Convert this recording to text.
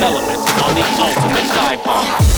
development on the ultimate dive bomb.